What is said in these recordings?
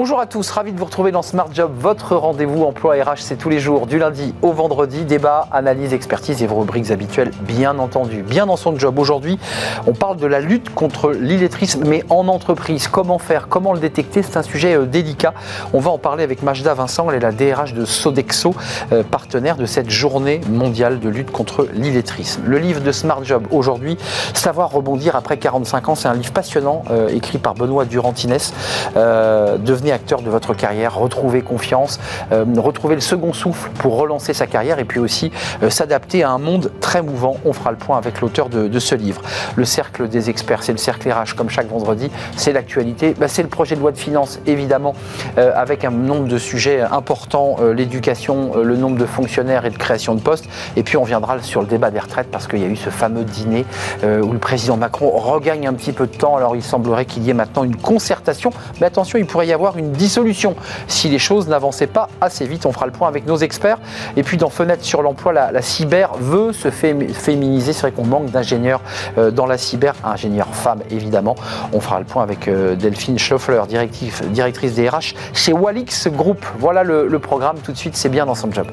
Bonjour à tous, ravi de vous retrouver dans Smart Job, votre rendez-vous emploi RH, c'est tous les jours, du lundi au vendredi, débat, analyse, expertise et vos rubriques habituelles, bien entendu. Bien dans son job aujourd'hui, on parle de la lutte contre l'illettrisme, mais en entreprise. Comment faire, comment le détecter, c'est un sujet euh, délicat. On va en parler avec Majda Vincent, elle est la DRH de Sodexo, euh, partenaire de cette journée mondiale de lutte contre l'illettrisme. Le livre de Smart Job aujourd'hui, Savoir rebondir après 45 ans, c'est un livre passionnant euh, écrit par Benoît Durantines. Acteur de votre carrière, retrouver confiance, euh, retrouver le second souffle pour relancer sa carrière et puis aussi euh, s'adapter à un monde très mouvant. On fera le point avec l'auteur de, ce livre. Le cercle des experts, c'est le cercle RH comme chaque vendredi, c'est l'actualité, bah, c'est le projet de loi de finances évidemment euh, avec un nombre de sujets importants, l'éducation, le nombre de fonctionnaires et de création de postes. Et puis on viendra sur le débat des retraites parce qu'il y a eu ce fameux dîner où le président Macron regagne un petit peu de temps. Alors il semblerait qu'il y ait maintenant une concertation, mais attention, il pourrait y avoir une dissolution si les choses n'avançaient pas assez vite. On fera le point avec nos experts. Et puis dans Fenêtre sur l'emploi, la, cyber veut se féminiser. C'est vrai qu'on manque d'ingénieurs euh, dans la cyber, ingénieurs femmes évidemment. On fera le point avec euh, Delphine Schloffler, directrice des RH chez Walix Group. Voilà le, le programme tout de suite, c'est bien dans son job.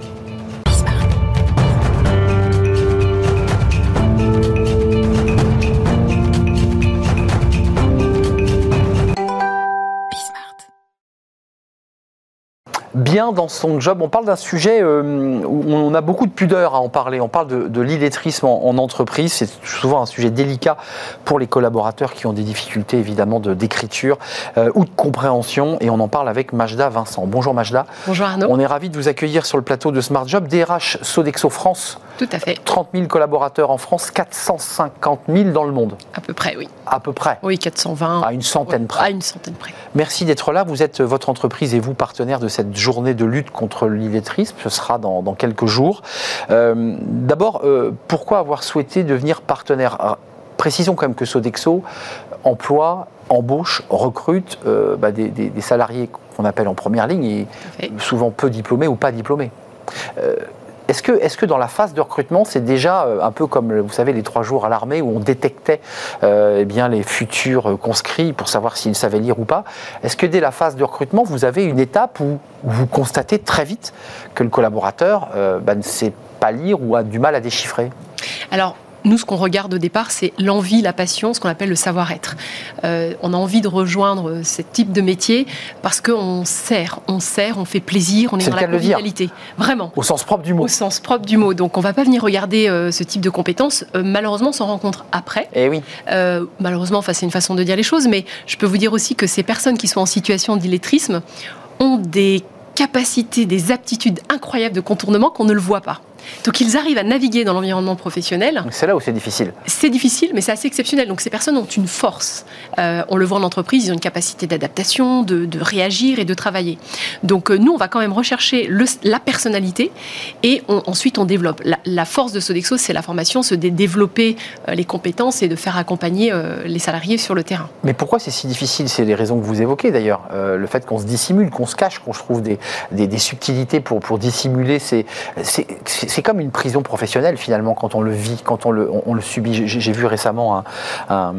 Bien dans son job. On parle d'un sujet euh, où on a beaucoup de pudeur à en parler. On parle de, l'illettrisme en, entreprise. C'est souvent un sujet délicat pour les collaborateurs qui ont des difficultés évidemment d'écriture euh, ou de compréhension. Et on en parle avec Majda Vincent. Bonjour Majda. Bonjour Arnaud. On est ravi de vous accueillir sur le plateau de Smart Job. DRH Sodexo France. Tout à fait. 30 000 collaborateurs en France, 450 000 dans le monde. À peu près, oui. À peu près. Oui, 420. À une centaine près. À une centaine près. Merci d'être là. Vous êtes votre entreprise et vous partenaire de cette journée de lutte contre l'illettrisme. Ce sera dans, quelques jours. Euh, d'abord, euh, pourquoi avoir souhaité devenir partenaire? Précisons quand même que Sodexo emploie, embauche, recrute euh, bah, des, salariés qu'on appelle en première ligne et souvent peu diplômés ou pas diplômés. Est-ce que, dans la phase de recrutement, c'est déjà un peu comme, vous savez, les trois jours à l'armée où on détectait eh bien, les futurs conscrits pour savoir s'ils savaient lire ou pas Est-ce que dès la phase de recrutement, vous avez une étape où vous constatez très vite que le collaborateur euh, bah, ne sait pas lire ou a du mal à déchiffrer? Nous, ce qu'on regarde au départ, c'est l'envie, la passion, ce qu'on appelle le savoir-être. Euh, on a envie de rejoindre ce type de métier parce qu'on sert, on sert, on fait plaisir, on est, dans la convivialité. Vraiment. Au sens propre du mot. Au sens propre du mot. Donc, on ne va pas venir regarder euh, ce type de compétences. malheureusement, on s'en rencontre après. Eh oui. malheureusement, c'est une façon de dire les choses, mais je peux vous dire aussi que ces personnes qui sont en situation d'illettrisme ont des capacités, des aptitudes incroyables de contournement qu'on ne le voit pas. Donc ils arrivent à naviguer dans l'environnement professionnel. C'est là où c'est difficile. C'est difficile, mais c'est assez exceptionnel. Donc ces personnes ont une force. Euh, on le voit en entreprise, ils ont une capacité d'adaptation, de, réagir et de travailler. Donc euh, nous, on va quand même rechercher la personnalité et ensuite on développe. La, force de Sodexo, c'est la formation, c'est de développer euh, les compétences et de faire accompagner les salariés sur le terrain. Mais pourquoi c'est si difficile? C'est les raisons que vous évoquez d'ailleurs. le fait qu'on se dissimule, qu'on se cache, qu'on se trouve des, des, subtilités pour, pour dissimuler, c'est c'est comme une prison professionnelle finalement quand on le vit, quand on le, subit. J'ai vu récemment un,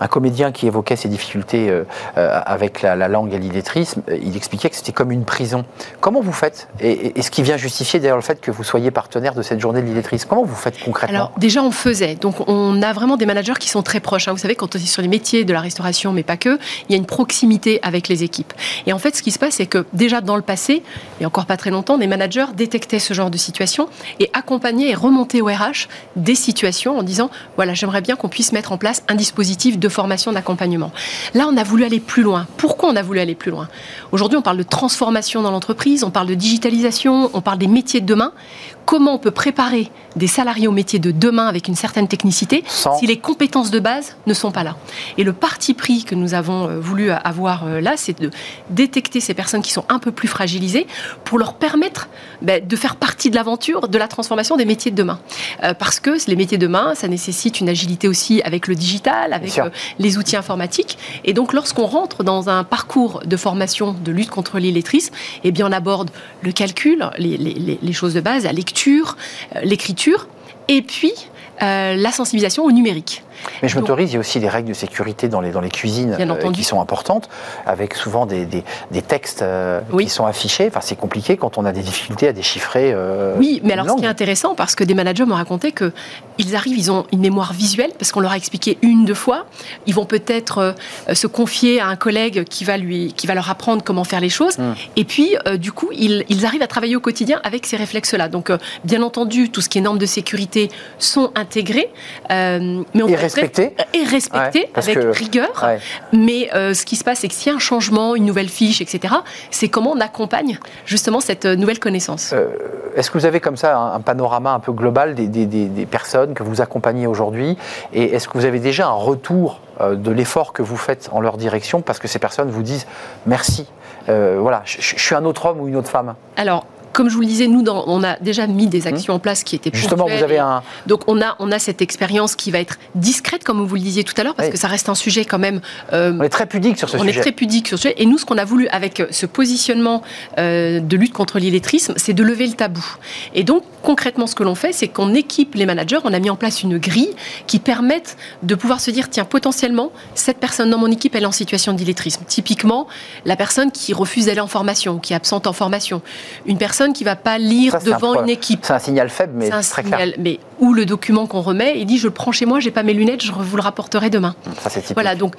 un, comédien qui évoquait ses difficultés euh, euh, avec la, langue et l'illettrisme. Il expliquait que c'était comme une prison. Comment vous faites et, ce qui vient justifier d'ailleurs le fait que vous soyez partenaire de cette journée de l'illettrisme Comment vous faites concrètement? Alors déjà on faisait. Donc on a vraiment des managers qui sont très proches. Hein. Vous savez quand on est sur les métiers de la restauration, mais pas que, il y a une proximité avec les équipes. Et en fait ce qui se passe c'est que déjà dans le passé, et encore pas très longtemps, des managers détectaient ce genre de situation et accompagner et remonter au RH des situations en disant voilà, j'aimerais bien qu'on puisse mettre en place un dispositif de formation d'accompagnement. Là, on a voulu aller plus loin. Pourquoi on a voulu aller plus loin? Aujourd'hui, on parle de transformation dans l'entreprise, on parle de digitalisation, on parle des métiers de demain comment on peut préparer des salariés au métier de demain avec une certaine technicité si les compétences de base ne sont pas là. Et le parti pris que nous avons euh, voulu avoir euh, là, c'est de détecter ces personnes qui sont un peu plus fragilisées pour leur permettre ben, de faire partie de l'aventure de la transformation des métiers de demain. Euh, parce que les métiers de demain, ça nécessite une agilité aussi avec le digital, avec les outils informatiques. Et donc, lorsqu'on rentre dans un parcours de formation de lutte contre l'illettrisme, eh bien, on aborde le calcul, les, les choses de base, la lecture, euh, l'écriture, et puis la sensibilisation au numérique. Mais je m'autorise, il y a aussi des règles de sécurité dans les, dans les cuisines euh, qui sont importantes, avec souvent des, des, textes euh, qui sont affichés. Enfin, c'est compliqué quand on a des difficultés à déchiffrer. Euh, oui, mais alors ce qui est intéressant, parce que des managers m'ont raconté qu'ils arrivent, ils ont une mémoire visuelle, parce qu'on leur a expliqué une, deux fois. Ils vont peut-être se confier à un collègue qui va, lui, qui va leur apprendre comment faire les choses. Hmm. Et puis, du coup, ils, ils, arrivent à travailler au quotidien avec ces réflexes-là. Donc, bien entendu, tout ce qui est normes de sécurité sont intégrés. mais on respecté. Et respecté avec rigueur. Mais euh, ce qui se passe, c'est que s'il y a un changement, une nouvelle fiche, etc., c'est comment on accompagne justement cette euh, nouvelle connaissance. Euh, est-ce que vous avez comme ça un, panorama un peu global des, des, personnes que vous accompagnez aujourd'hui? Et est-ce que vous avez déjà un retour de l'effort que vous faites en leur direction? Parce que ces personnes vous disent merci voilà, je, je, suis un autre homme ou une autre femme Alors, comme je vous le disais, nous, on a déjà mis des actions en place qui étaient Justement, vous avez un. Donc, on a, on a cette expérience qui va être discrète, comme vous le disiez tout à l'heure, parce que ça reste un sujet quand même. Euh, on est très pudique sur ce sujet. On est très pudique sur ce sujet. Et nous, ce qu'on a voulu avec ce positionnement euh, de lutte contre l'illettrisme, c'est de lever le tabou. Et donc, concrètement, ce que l'on fait, c'est qu'on équipe les managers. On a mis en place une grille qui permette de pouvoir se dire tiens, potentiellement, cette personne dans mon équipe, elle est en situation d'illettrisme. Typiquement, la personne qui refuse d'aller en formation, qui est absente en formation. Une personne qui va pas lire devant une équipe. C'est un signal faible, mais c'est très signal, Mais où le document qu'on remet, il dit je le prends chez moi, j'ai pas mes lunettes, je vous le rapporterai demain. Ça, c'est Voilà, donc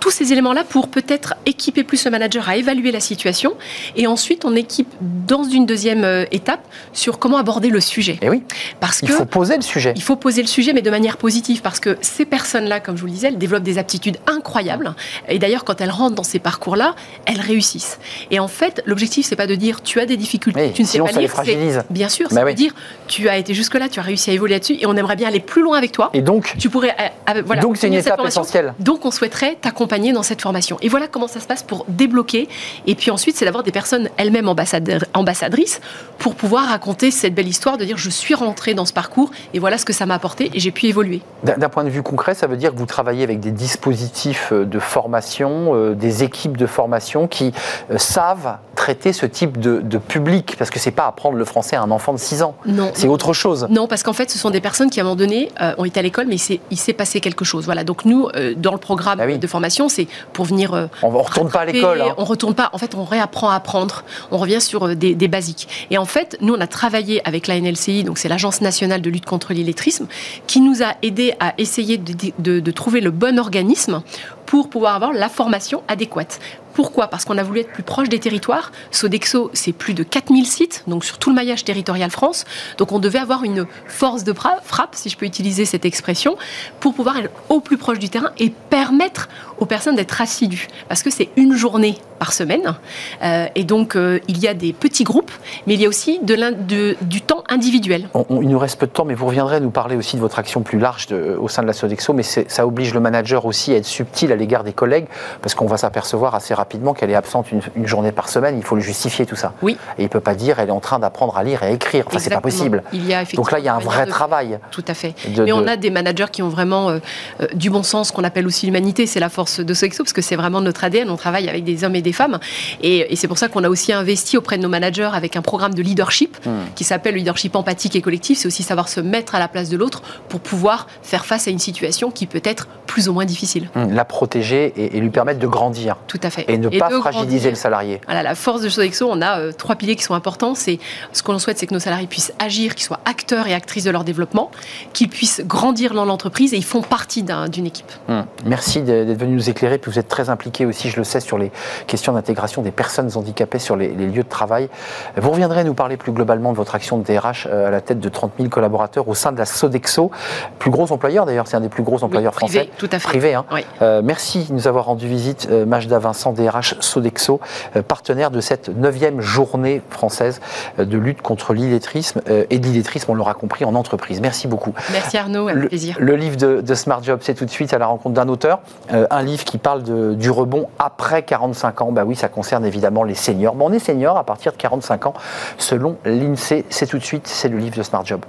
tous ces éléments-là pour peut-être équiper plus le manager à évaluer la situation. Et ensuite, on équipe dans une deuxième euh, étape sur comment aborder le sujet. Et eh oui. Parce il faut poser le sujet. Il faut poser le sujet, mais de manière positive, parce que ces personnes-là, comme je vous le disais, elles développent des aptitudes incroyables. Et d'ailleurs, quand elles rentrent dans ces parcours-là, elles réussissent. Et en fait, l'objectif, c'est pas de dire tu as des difficultés, tu ne sais pas lire. fragilise. Bien sûr, c'est bah de dire tu as été jusque-là, tu as réussi à évoluer là-dessus, et on aimerait bien aller plus loin avec toi. Et donc, tu pourrais. Euh, voilà, donc, c'est une étape essentielle. Donc, on souhaiterait t'accompagner dans cette formation. Et voilà comment ça se passe pour débloquer. Et puis ensuite, c'est d'avoir des personnes elles-mêmes ambassadrices pour pouvoir raconter cette belle histoire de dire je suis rentrée dans ce parcours et voilà ce que ça m'a apporté et j'ai pu évoluer. D'un point de vue concret, ça veut dire que vous travaillez avec des dispositifs euh, de formation, euh, des équipes de formation qui euh, savent traiter ce type de, public parce que c'est pas apprendre le français à un enfant de 6 ans. Non. C'est autre chose. Non, parce qu'en fait, ce sont des personnes qui à un moment donné ont été à l'école, mais il s'est passé quelque chose. Voilà. Donc nous, dans le programme ah de formation c'est pour venir. Euh, on ne retourne pas à l'école. Hein. On retourne pas. En fait, on réapprend à apprendre. On revient sur euh, des, basiques. Et en fait, nous, on a travaillé avec la NLCI, donc c'est l'Agence nationale de lutte contre l'illettrisme, qui nous a aidé à essayer de trouver le bon organisme pour pouvoir avoir la formation adéquate. Pourquoi? Parce qu'on a voulu être plus proche des territoires. Sodexo, c'est plus de 4000 sites, donc sur tout le maillage territorial France. Donc on devait avoir une force de frappe, si je peux utiliser cette expression, pour pouvoir être au plus proche du terrain et permettre aux personnes d'être assidues. Parce que c'est une journée par semaine. Euh, et donc euh, il y a des petits groupes, mais il y a aussi du temps individuel. il nous reste peu de temps, mais vous reviendrez nous parler aussi de votre action plus large au sein de la Sodexo. Mais ça oblige le manager aussi à être subtil à l'égard des collègues, parce qu'on va s'apercevoir assez rapidement rapidement qu'elle est absente une, journée par semaine, il faut le justifier tout ça. Oui. Et il ne peut pas dire elle est en train d'apprendre à lire et à écrire. Enfin, c'est pas possible. Il y a Donc là, il y a un vrai travail. Tout à fait. Mais on a des managers qui ont vraiment euh, euh, du bon sens, qu'on appelle aussi l'humanité. C'est la force de Sodexo, parce que c'est vraiment notre ADN. On travaille avec des hommes et des femmes. Et, c'est pour ça qu'on a aussi investi auprès de nos managers avec un programme de leadership hmm. qui s'appelle leadership empathique et collectif. C'est aussi savoir se mettre à la place de l'autre pour pouvoir faire face à une situation qui peut être plus ou moins difficile. Hmm. La protéger et, lui permettre de grandir. Tout à fait. Et ne pas fragiliser le salarié voilà, La force de Sodexo, on a euh, trois piliers qui sont importants. C'est ce que l'on souhaite, c'est que nos salariés puissent agir, qu'ils soient acteurs et actrices de leur développement, qu'ils puissent grandir dans l'entreprise et ils font partie d'une équipe. Hum. Merci d'être venu nous éclairer. Puis vous êtes très impliqué aussi, je le sais, sur les questions d'intégration des personnes handicapées sur les, lieux de travail. Vous reviendrez nous parler plus globalement de votre action de DRH euh, à la tête de 30 000 collaborateurs au sein de la Sodexo, plus gros employeur d'ailleurs, c'est un des plus gros employeurs français. Tout à fait. Privé. Hein. Euh, merci de nous avoir rendu visite, Majda Vincent, DRH Sodexo. Euh, partenaire de cette neuvième journée française euh, de lutte contre l'illettrisme euh, et l'illettrisme, on l'aura compris, en entreprise. Merci beaucoup. Merci Arnaud, avec plaisir. Le livre de, Smart Job, c'est tout de suite à la rencontre d'un auteur. un livre qui parle de, du rebond après 45 ans. Bah oui, ça concerne évidemment les seniors. Bon, on est senior à partir de 45 ans, selon l'INSEE. C'est tout de suite, c'est le livre de Smart Job.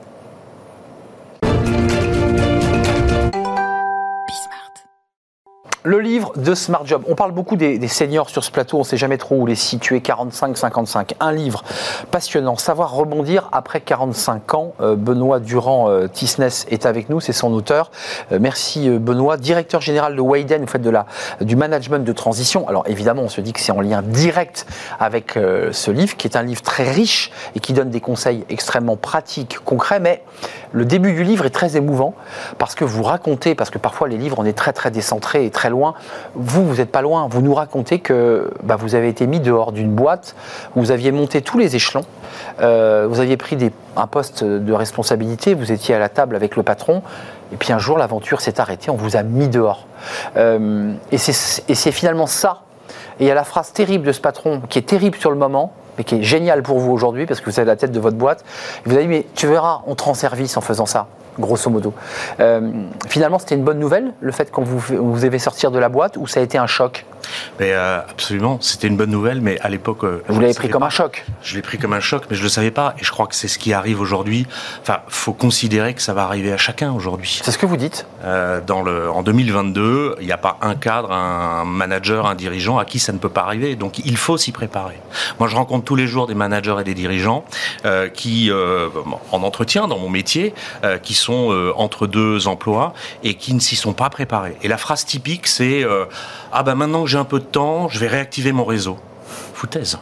Le livre de Smart Job. On parle beaucoup des, seniors sur ce plateau, on ne sait jamais trop où les situer, 45-55. Un livre passionnant, savoir rebondir après 45 ans. Euh, Benoît Durand euh, est avec nous, c'est son auteur. Euh, merci Benoît, directeur général de Wayden, vous faites de la, du management de transition. Alors évidemment, on se dit que c'est en lien direct avec ce livre, qui est un livre très riche et qui donne des conseils extrêmement pratiques, concrets, mais le début du livre est très émouvant parce que vous racontez, parce que parfois les livres, on est très très décentré et très loin vous, vous n'êtes pas loin. Vous nous racontez que bah, vous avez été mis dehors d'une boîte, vous aviez monté tous les échelons, euh, vous aviez pris un poste de responsabilité, vous étiez à la table avec le patron, et puis un jour l'aventure s'est arrêtée, on vous a mis dehors. Euh, et c'est finalement ça. Et il y a la phrase terrible de ce patron, qui est terrible sur le moment, mais qui est géniale pour vous aujourd'hui, parce que vous êtes la tête de votre boîte. vous avez dit, mais tu verras, on te rend service en faisant ça grosso modo. Euh, finalement, c'était une bonne nouvelle, le fait qu'on vous, vous avez sortir de la boîte, ou ça a été un choc? Mais euh, absolument, c'était une bonne nouvelle, mais à l'époque. Euh, vous l'avez pris comme un choc? Je l'ai pris comme un choc, mais je ne le savais pas. Et je crois que c'est ce qui arrive aujourd'hui. Enfin, faut considérer que ça va arriver à chacun aujourd'hui. C'est ce que vous dites dans le, En 2022, il n'y a pas un cadre, un manager, un dirigeant à qui ça ne peut pas arriver. Donc il faut s'y préparer. Moi, je rencontre tous les jours des managers et des dirigeants qui, en entretien dans mon métier, qui sont euh, entre deux emplois et qui ne s'y sont pas préparés. Et la phrase typique, c'est euh, Ah ben maintenant que j'ai un peu de temps, je vais réactiver mon réseau. Foutaise.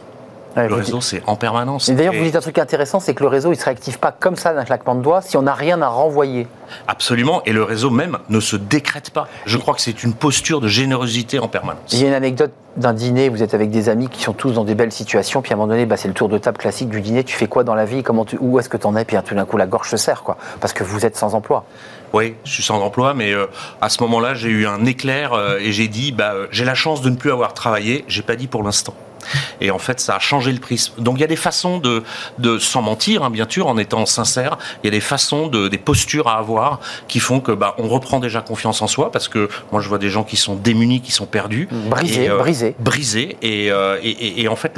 Le réseau, c'est en permanence. Et d'ailleurs, vous dites un truc intéressant, c'est que le réseau, il ne se réactive pas comme ça d'un claquement de doigts si on n'a rien à renvoyer. Absolument, et le réseau même ne se décrète pas. Je crois que c'est une posture de générosité en permanence. Il y a une anecdote d'un dîner, vous êtes avec des amis qui sont tous dans des belles situations, puis à un moment donné, bah, c'est le tour de table classique du dîner, tu fais quoi dans la vie, comment tu, où est-ce que tu en es, puis tout d'un coup la gorge se serre, quoi, parce que vous êtes sans emploi. Oui, je suis sans emploi, mais euh, à ce moment-là, j'ai eu un éclair euh, et j'ai dit, bah, euh, j'ai la chance de ne plus avoir travaillé, j'ai pas dit pour l'instant. Et en fait, ça a changé le prisme. Donc il y a des façons de, de sans mentir, hein, bien sûr, en étant sincère, il y a des façons, de, des postures à avoir qui font que bah, on reprend déjà confiance en soi, parce que moi je vois des gens qui sont démunis, qui sont perdus. Brisés, brisés. Brisés. Et, et, et, en fait,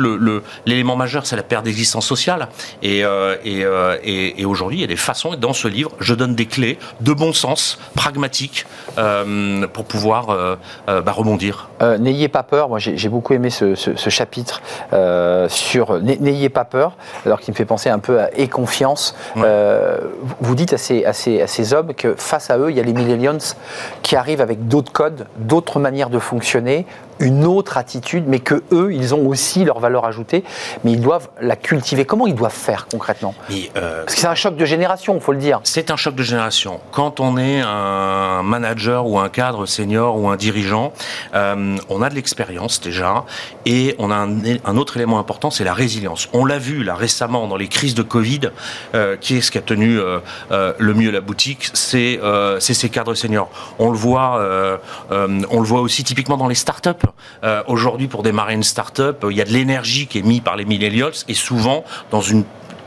l'élément le, majeur, c'est la perte d'existence sociale. Et, et, aujourd'hui, il y a des façons, et dans ce livre, je donne des clés de bon sens, pragmatique, euh, pour pouvoir euh, euh, bah, rebondir. N'ayez pas peur, moi j'ai beaucoup aimé ce, chapitre sur N'ayez pas peur, alors qu'il me fait penser un peu à Et confiance. vous dites à ces, à, ces, à ces, hommes que face à eux, il y a les millennials qui arrivent avec d'autres codes, d'autres manières de fonctionner, une autre attitude, mais que eux, ils ont aussi leur valeur ajoutée, mais ils doivent la cultiver. Comment ils doivent faire concrètement? Euh, Parce que c'est un choc de génération, il faut le dire. C'est un choc de génération. Quand on est un manager ou un cadre senior ou un dirigeant, euh, on a de l'expérience déjà, et on a un, autre élément important, c'est la résilience. On l'a vu là récemment dans les crises de Covid, euh, qui est ce qui a tenu le mieux la boutique, c'est ces cadres seniors. On le voit, on le voit aussi typiquement dans les startups. Euh, aujourd'hui, pour démarrer une start-up, il y a de l'énergie qui est mise par les millennials et souvent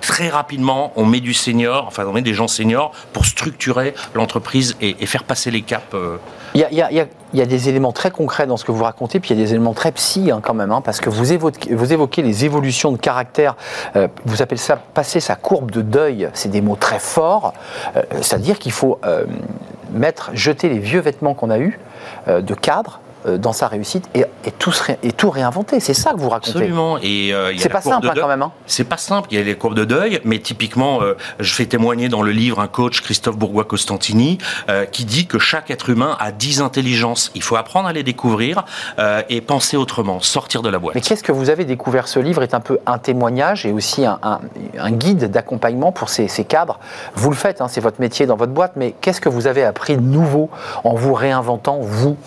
très rapidement, on met du senior, enfin on met des gens seniors pour structurer l'entreprise et, faire passer les caps. Euh. Il y, a, des éléments très concrets dans ce que vous racontez, puis il y a des éléments très psy hein, quand même, hein, parce que vous évoquez, les évolutions de caractère, euh, vous appelez ça passer sa courbe de deuil, c'est des mots très forts, c'est-à-dire qu'il faut mettre, jeter les vieux vêtements qu'on a eus de cadre, euh, dans sa réussite et, tout, et tout réinventer. C'est ça que vous racontez. Absolument. Et euh, c'est pas simple hein, quand même. Hein. C'est pas simple. Il y a les courbes de deuil, mais typiquement, euh, je fais témoigner dans le livre un coach, Christophe Bourgois-Costantini, qui dit que chaque être humain a 10 intelligences. Il faut apprendre à les découvrir et penser autrement, sortir de la boîte. Mais qu'est-ce que vous avez découvert? Ce livre est un peu un témoignage et aussi un, un, guide d'accompagnement pour ces, ces, cadres. Vous le faites, hein, c'est votre métier dans votre boîte, mais qu'est-ce que vous avez appris de nouveau en vous réinventant, vous?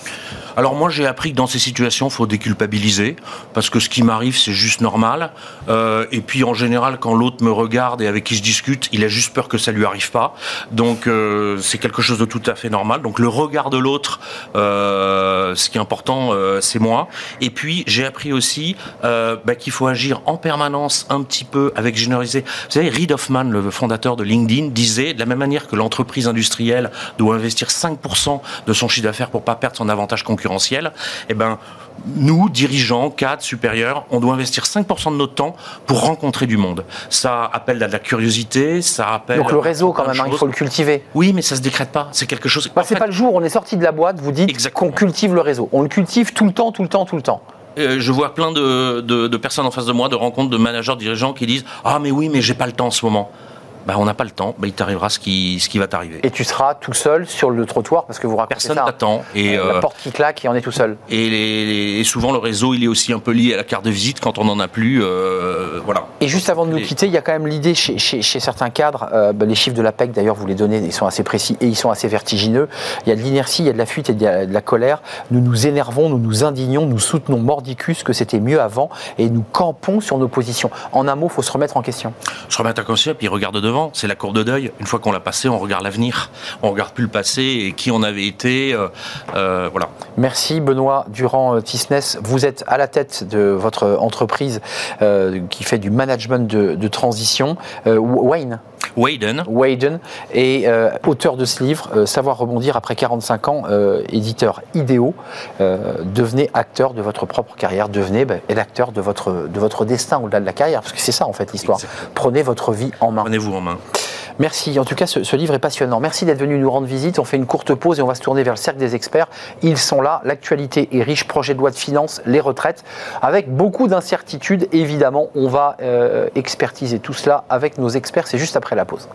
Alors moi j'ai appris que dans ces situations, il faut déculpabiliser, parce que ce qui m'arrive, c'est juste normal. Euh, et puis en général, quand l'autre me regarde et avec qui je discute, il a juste peur que ça lui arrive pas. Donc euh, c'est quelque chose de tout à fait normal. Donc le regard de l'autre, euh, ce qui est important, c'est moi. Et puis j'ai appris aussi bah, qu'il faut agir en permanence un petit peu avec générosité. Vous savez, Reid Hoffman, le fondateur de LinkedIn, disait de la même manière que l'entreprise industrielle doit investir 5% de son chiffre d'affaires pour pas perdre son avantage concurrentiel, concurrentiel, eh ben, nous, dirigeants, cadres, supérieurs, on doit investir 5% de notre temps pour rencontrer du monde. Ça appelle à de la curiosité, ça appelle... Donc le réseau quand même, hein, il faut le cultiver. Oui, mais ça se décrète pas. C'est quelque chose... Bah, c'est pas le jour, on est sorti de la boîte, vous dites qu'on cultive le réseau. On le cultive tout le temps, tout le temps, tout le temps. Euh, je vois plein de, de, personnes en face de moi, de rencontres de managers, dirigeants qui disent Ah, mais oui, mais j'ai pas le temps en ce moment. Bah, on n'a pas le temps, bah, il t'arrivera ce qui, ce qui va t'arriver. Et tu seras tout seul sur le trottoir parce que vous racontez Personne t'attend. Et euh, la euh, porte qui claque et on est tout seul. Et, souvent le réseau, il est aussi un peu lié à la carte de visite quand on n'en a plus. Euh, voilà. Et juste avant de nous quitter, il y a quand même l'idée chez, chez, certains cadres, bah, les chiffres de l'APEC d'ailleurs, vous les donnez, ils sont assez précis et ils sont assez vertigineux. Il y a de l'inertie, il y a de la fuite et de la, colère. Nous nous énervons, nous nous indignons, nous soutenons mordicus que c'était mieux avant et nous campons sur nos positions. En un mot, il faut se remettre en question. Se remettre en question et puis regarde devant. C'est la courbe de deuil une fois qu'on l'a passé, on regarde l'avenir. On regarde plus le passé et qui on avait été. Euh, euh, voilà. Merci Benoît Durand-Tisness. Vous êtes à la tête de votre entreprise euh, qui fait du management de, transition. Wayne Wayden. Wayden et auteur de ce livre, Savoir rebondir après 45 ans, éditeur idéo. devenez acteur de votre propre carrière, devenez ben, l'acteur de votre, de votre destin au-delà de la carrière, parce que c'est ça en fait l'histoire. Prenez votre vie en main. Prenez-vous en main. Merci. En tout cas, ce, livre est passionnant. Merci d'être venu nous rendre visite. On fait une courte pause et on va se tourner vers le cercle des experts. Ils sont là. L'actualité est riche. Projet de loi de finances, les retraites, avec beaucoup d'incertitudes. Évidemment, on va euh, expertiser tout cela avec nos experts. C'est juste après la pause.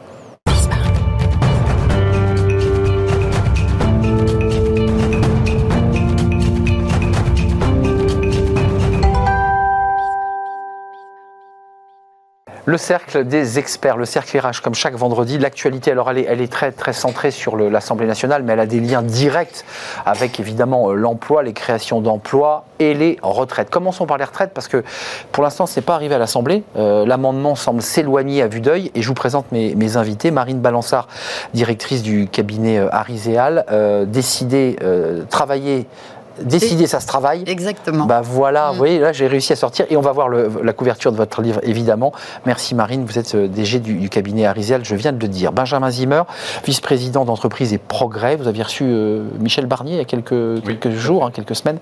Le cercle des experts, le cercle RH, comme chaque vendredi. L'actualité, alors elle est, elle très, très centrée sur l'Assemblée nationale, mais elle a des liens directs avec évidemment euh, l'emploi, les créations d'emplois et les retraites. Commençons par les retraites, parce que pour l'instant, ce n'est pas arrivé à l'Assemblée. Euh, l'amendement semble s'éloigner à vue d'œil, et je vous présente mes, invités. Marine Balançard, directrice du cabinet euh, Ariséal, euh, décidée, travailler décider, ça se travaille. Exactement. Bah voilà, mm. vous voyez, là j'ai réussi à sortir et on va voir la couverture de votre livre évidemment. Merci Marine, vous êtes euh, DG du, cabinet Arizel, je viens de le dire. Benjamin Zimmer, vice-président d'entreprise et progrès, vous aviez reçu euh, Michel Barnier il y a quelques, quelques jours, hein, quelques semaines,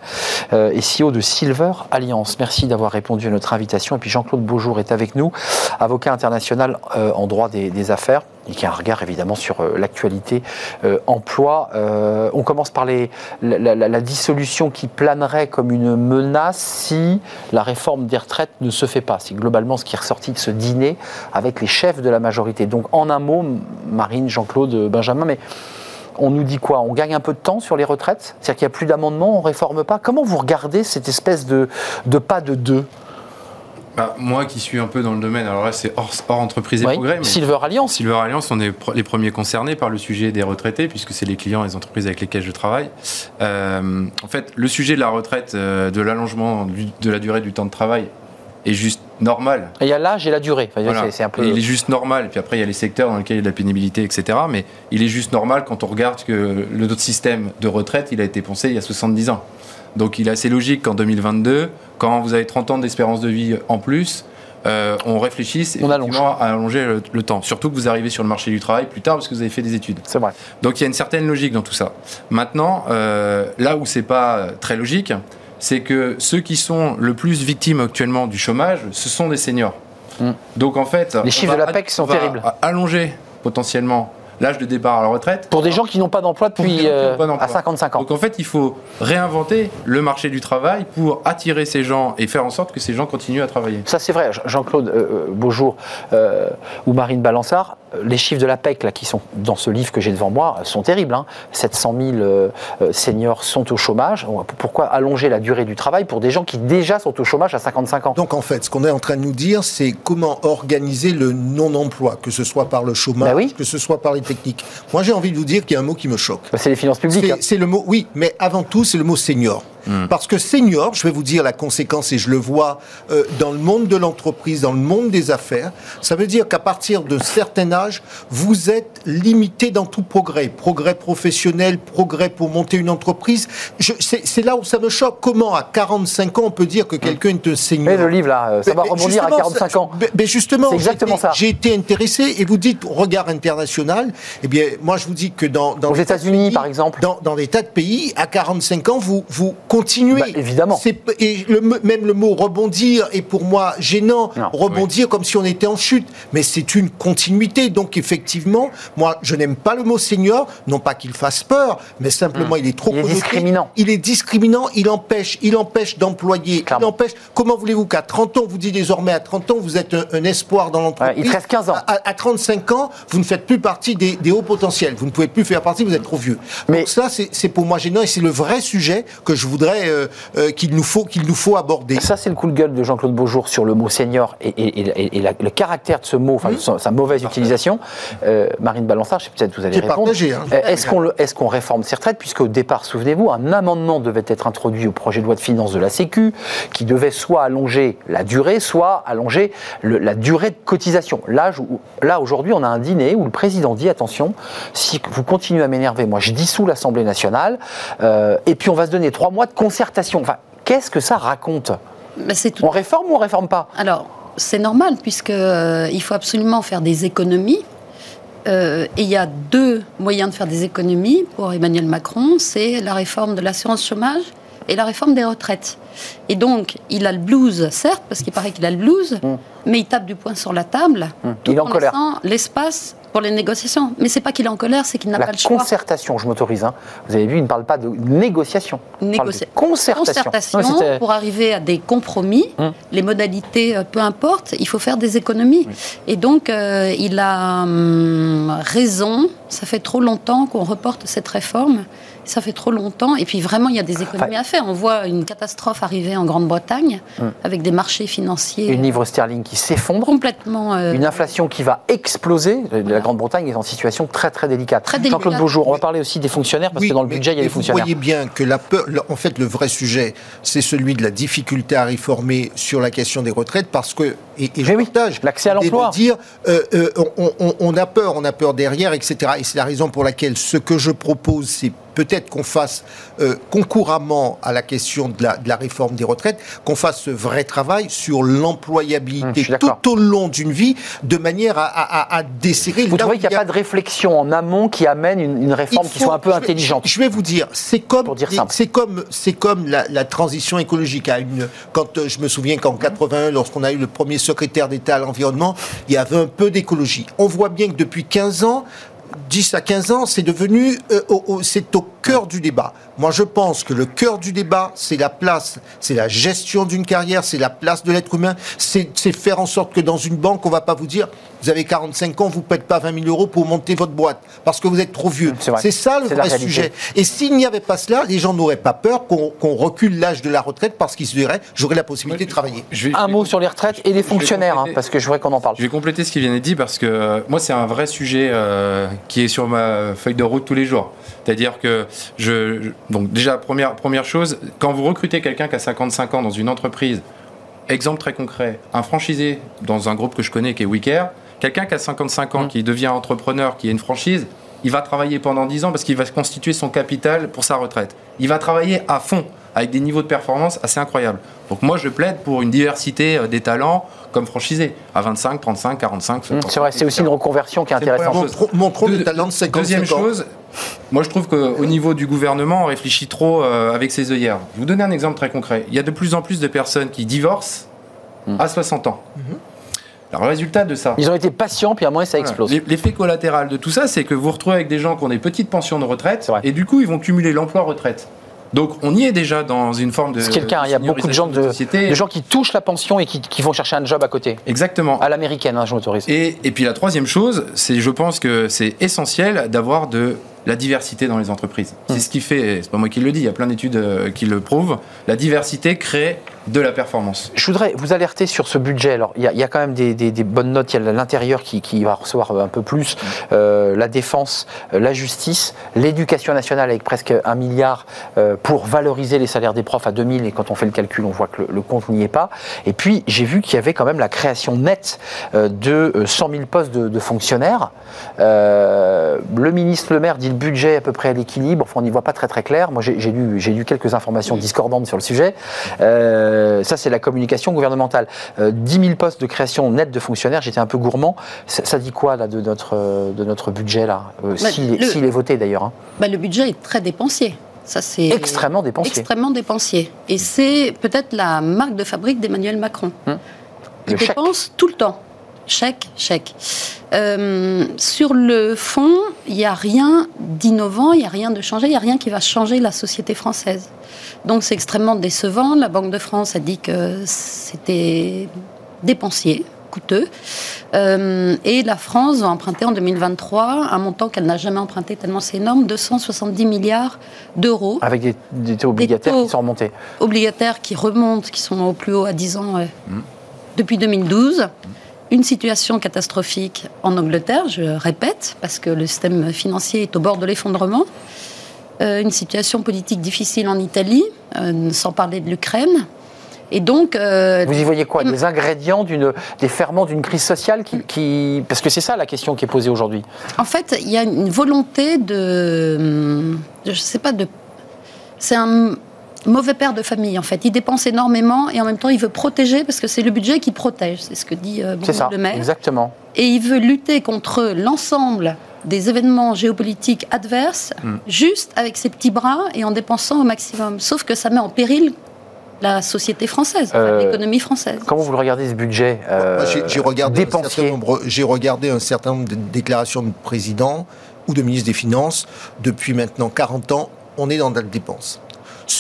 euh, et CEO de Silver Alliance. Merci d'avoir répondu à notre invitation. Et puis Jean-Claude Beaujour est avec nous, avocat international en droit des affaires et qui a un regard évidemment sur euh, l'actualité euh, emploi. Euh, on commence par les, la, dissolution qui planerait comme une menace si la réforme des retraites ne se fait pas. C'est globalement ce qui est ressorti de ce dîner avec les chefs de la majorité. Donc en un mot, Marine, Jean-Claude, Benjamin, mais on nous dit quoi? On gagne un peu de temps sur les retraites? C'est-à-dire qu'il n'y a plus d'amendements, on ne réforme pas? Comment vous regardez cette espèce de, de pas de deux? Bah, moi qui suis un peu dans le domaine, alors là c'est hors, entreprise et progrès. Silver Alliance. Silver Alliance, on est les premiers concernés par le sujet des retraités, puisque c'est les clients et les entreprises avec lesquelles je travaille. Euh, en fait, le sujet de la retraite, euh, de l'allongement de la durée du temps de travail, est juste normal. il y a l'âge et la durée. c'est un peu... il est juste normal. Et puis après, il y a les secteurs dans lesquels il y a de la pénibilité, etc. Mais il est juste normal quand on regarde que le notre système de retraite, il a été pensé il y a 70 ans. Donc il est assez logique qu'en 2022, quand vous avez 30 ans d'espérance de vie en plus, euh, on réfléchisse on allonge. à allonger le, temps. Surtout que vous arrivez sur le marché du travail plus tard parce que vous avez fait des études. C'est vrai. Donc il y a une certaine logique dans tout ça. Maintenant, euh, là où c'est pas très logique, c'est que ceux qui sont le plus victimes actuellement du chômage, ce sont des seniors. Hmm. Donc en fait, les chiffres de la PEC sont terribles. Allonger potentiellement l'âge de départ à la retraite. Pour des gens qui n'ont pas d'emploi depuis euh, à 55 ans. Donc en fait, il faut réinventer le marché du travail pour attirer ces gens et faire en sorte que ces gens continuent à travailler. Ça c'est vrai. Jean-Claude euh, euh Beaujour ou Marine Balançard, les chiffres de la PEC là, qui sont dans ce livre que j'ai devant moi sont terribles. 700 hein. 000 euh, euh, seniors sont au chômage. Pourquoi allonger la durée du travail pour des gens qui déjà sont au chômage à 55 ans? Donc en fait, ce qu'on est en train de nous dire, c'est comment organiser le non-emploi, que ce soit par le chômage, bah que ce soit par les techniques. Moi, j'ai envie de vous dire qu'il y a un mot qui me choque. Bah, c'est les finances publiques. C'est le mot, oui, mais avant tout, c'est le mot senior. Hmm. Parce que senior, je vais vous dire la conséquence et je le vois euh, dans le monde de l'entreprise, dans le monde des affaires, ça veut dire qu'à partir d'un certain âge, vous êtes limité dans tout progrès. Progrès professionnel, progrès pour monter une entreprise. C'est là où ça me choque. Comment à 45 ans on peut dire que quelqu'un est un senior Mais le livre là, euh, ça va rebondir à 45 ans. Mais justement, exactement ça. J'ai été intéressé et vous dites regard international. Eh bien, moi je vous dis que dans, dans aux États-Unis par exemple, dans, dans, des tas de pays, à 45 ans, vous vous continuez. Bah, évidemment. Et le, même le mot rebondir est pour moi gênant. rebondir comme si on était en chute, mais c'est une continuité. Donc effectivement, moi je n'aime pas le mot senior, non pas qu'il fasse peur, mais simplement hmm. il est trop il est discriminant. Il est discriminant. Il empêche, il empêche d'employer. Il empêche. Comment voulez-vous qu'à 30 ans, vous dites désormais à 30 ans, vous êtes un, espoir dans l'entreprise? il reste 15 ans. À, 35 ans, vous ne faites plus partie des, hauts potentiels. Vous ne pouvez plus faire partie. Vous êtes trop vieux. Mais Donc ça, c'est pour moi gênant et c'est le vrai sujet que je voudrais euh, euh, qu'il nous faut qu'il nous faut aborder. Ça, c'est le coup de gueule de Jean-Claude Beaujour sur le mot senior et, et, le caractère de ce mot, enfin mmh. sa, mauvaise utilisation. Euh, Marine Balançard, je sais peut-être vous allez répondre. Hein. Est-ce qu'on est qu'on réforme ces retraites? Puisqu'au départ, souvenez-vous, un amendement devait être introduit au projet de loi de finances de la Sécu qui devait soit allonger la durée, soit allonger la durée de cotisation. Là, là aujourd'hui, on a un dîner où le président dit attention, si vous continuez à m'énerver, moi je dissous l'Assemblée nationale, euh, et puis on va se donner trois mois de concertation. Enfin, qu'est-ce que ça raconte tout... On réforme ou on réforme pas Alors, c'est normal, puisqu'il euh, il faut absolument faire des économies. Euh, et il y a deux moyens de faire des économies pour Emmanuel Macron, c'est la réforme de l'assurance chômage et la réforme des retraites. Et donc, il a le blues, certes, parce qu'il paraît qu'il a le blues, mm. mais il tape du poing sur la table, mm. tout il en, en l'espace pour les négociations. Mais c'est pas qu'il est en colère, c'est qu'il n'a pas le choix. La concertation, je m'autorise. Hein. Vous avez vu, il ne parle pas de négociation. Négocia... concertation. concertation pour arriver à des compromis. Mm. Les modalités, euh, peu importe, il faut faire des économies. Et donc, euh, il a hum, raison. Ça fait trop longtemps qu'on reporte cette réforme ça fait trop longtemps. Et puis vraiment, il y a des économies à faire. On voit une catastrophe arriver en Grande-Bretagne hum. avec des marchés financiers. Une livre sterling qui s'effondre. Complètement. Euh, une inflation qui va exploser. La Grande-Bretagne est en situation très très délicate. Très Jean-Claude Beaujour, on va parler aussi des fonctionnaires parce que dans le budget, il y a des fonctionnaires. Vous voyez bien que la peur, en fait, le vrai sujet, c'est celui de la difficulté à réformer sur la question des retraites parce que, et, et je oui, l'accès à l'emploi. dire, euh, euh, on, on, on a peur, on a peur derrière, etc. Et c'est la raison pour laquelle ce que je propose, c'est peut-être qu'on fasse euh, concouramment à la question de la, réforme des retraites, qu'on fasse ce vrai travail sur l'employabilité hum, tout au long d'une vie, de manière à, desserrer. Vous trouvez qu'il n'y a, pas de réflexion en amont qui amène une, réforme qui soit un peu intelligente Je vais vous dire, c'est comme, c'est comme, c'est comme la, transition écologique. À une, quand euh, je me souviens qu'en 81, lorsqu'on a eu le premier secrétaire d'État à l'environnement, il y avait un peu d'écologie. On voit bien que depuis 15 ans, 10 à 15 ans, c'est devenu, euh, c'est au cœur du débat. Moi, je pense que le cœur du débat, c'est la place, c'est la gestion d'une carrière, c'est la place de l'être humain, c'est faire en sorte que dans une banque, on va pas vous dire, vous avez 45 ans, vous ne payez pas 20 000 euros pour monter votre boîte, parce que vous êtes trop vieux. C'est ça le vrai sujet. Et s'il n'y avait pas cela, les gens n'auraient pas peur qu'on recule l'âge de la retraite parce qu'ils se diraient, j'aurais la possibilité de travailler. un mot sur les retraites et les fonctionnaires, hein, parce que je voudrais qu'on en parle. Je vais compléter ce qui vient d'être dit, parce que euh, moi, c'est un vrai sujet euh, qui est sur ma feuille de route tous les jours. C'est-à-dire que je, donc déjà première première chose, quand vous recrutez quelqu'un qui a 55 ans dans une entreprise, exemple très concret, un franchisé dans un groupe que je connais qui est Wicker, quelqu'un qui a 55 ans, mmh. qui devient entrepreneur, qui a une franchise, il va travailler pendant 10 ans parce qu'il va constituer son capital pour sa retraite. Il va travailler à fond avec des niveaux de performance assez incroyables. Donc moi, je plaide pour une diversité euh, des talents comme franchisé, à 25, 35, 45, C'est vrai, c'est aussi une reconversion qui est intéressante. Montrons les talents de 50 Deuxième chose, moi je trouve qu'au niveau du gouvernement, on réfléchit trop euh, avec ses œillères. Je vais vous donner un exemple très concret. Il y a de plus en plus de personnes qui divorcent hmm. à 60 ans. Mhm. Alors, le résultat de ça. Ils ont été patients, puis à moins ça explose. L'effet collatéral de tout ça, c'est que vous vous retrouvez avec des gens qui ont des petites pensions de retraite, et du coup, ils vont cumuler l'emploi-retraite. Donc on y est déjà dans une forme de. C'est quelqu'un, il y a beaucoup de gens, de, de, gens qui touchent la pension et qui, qui, vont chercher un job à côté. Exactement. À l'américaine, hein, je m'autorise. Et, et puis la troisième chose, c'est je pense que c'est essentiel d'avoir de la diversité dans les entreprises. C'est hmm. ce qui fait, c'est pas moi qui le dis, il y a plein d'études euh, qui le prouvent, la diversité crée de la performance. Je voudrais vous alerter sur ce budget. Alors, il y, a quand même des, bonnes notes. Il y a l'intérieur qui, va recevoir un peu plus, euh, la défense, euh, la justice, l'éducation nationale avec presque un milliard euh, pour valoriser les salaires des profs à 2000. Et quand on fait le calcul, on voit que le, compte n'y est pas. Et puis, j'ai vu qu'il y avait quand même la création nette de 100 000 postes de, fonctionnaires. le ministre Le Maire dit le budget à peu près à l'équilibre. Enfin, on n'y voit pas très très clair. Moi, j'ai lu, quelques informations discordantes sur le sujet. Ça, c'est la communication gouvernementale. 10 euh, 000 postes de création nette de fonctionnaires, j'étais un peu gourmand. Ça, dit quoi là, de, notre, euh, de notre budget, là bah, S'il est voté d'ailleurs. Hein? Bah, le budget est très dépensier. Ça, c'est extrêmement dépensier. Extrêmement dépensier. Et c'est peut-être la marque de fabrique d'Emmanuel Macron. Hum. Il dépense tout le temps. Chèque, chèque. sur le fond, il n'y a rien d'innovant, il n'y a rien de changé, il n'y a rien qui va changer la société française. Donc c'est extrêmement décevant. La Banque de France a dit que c'était dépensier, coûteux. Euh, et la France va emprunter en 2023 un montant qu'elle n'a jamais emprunté tellement c'est énorme, 270 milliards d'euros. Avec des, taux obligataires qui sont remontés. Obligataires qui remontent, qui sont au plus haut à 10 ans mmh. depuis 2012. Une situation catastrophique en Angleterre, je répète, parce que le système financier est au bord de l'effondrement. Euh, une situation politique difficile en Italie, euh, sans parler de l'Ukraine. Et donc, euh, vous y voyez quoi Des ingrédients d'une, des ferments d'une crise sociale qui, parce que c'est ça la question qui est posée aujourd'hui. En fait, il y a une volonté de, je sais pas de, c'est un mauvais père de famille en fait. Il dépense énormément et en même temps il veut protéger parce que c'est le budget qui protège. C'est ce que dit euh, Bruno Le Maire. Exactement. Et il veut lutter contre l'ensemble des événements géopolitiques adverses, mm. juste avec ses petits bras et en dépensant au maximum. Sauf que ça met en péril la société française, euh, l'économie française. Comment vous le regardez ce budget euh, J'ai regardé, regardé un certain nombre de déclarations de président ou de ministre des Finances. Depuis maintenant 40 ans, on est dans la dépense.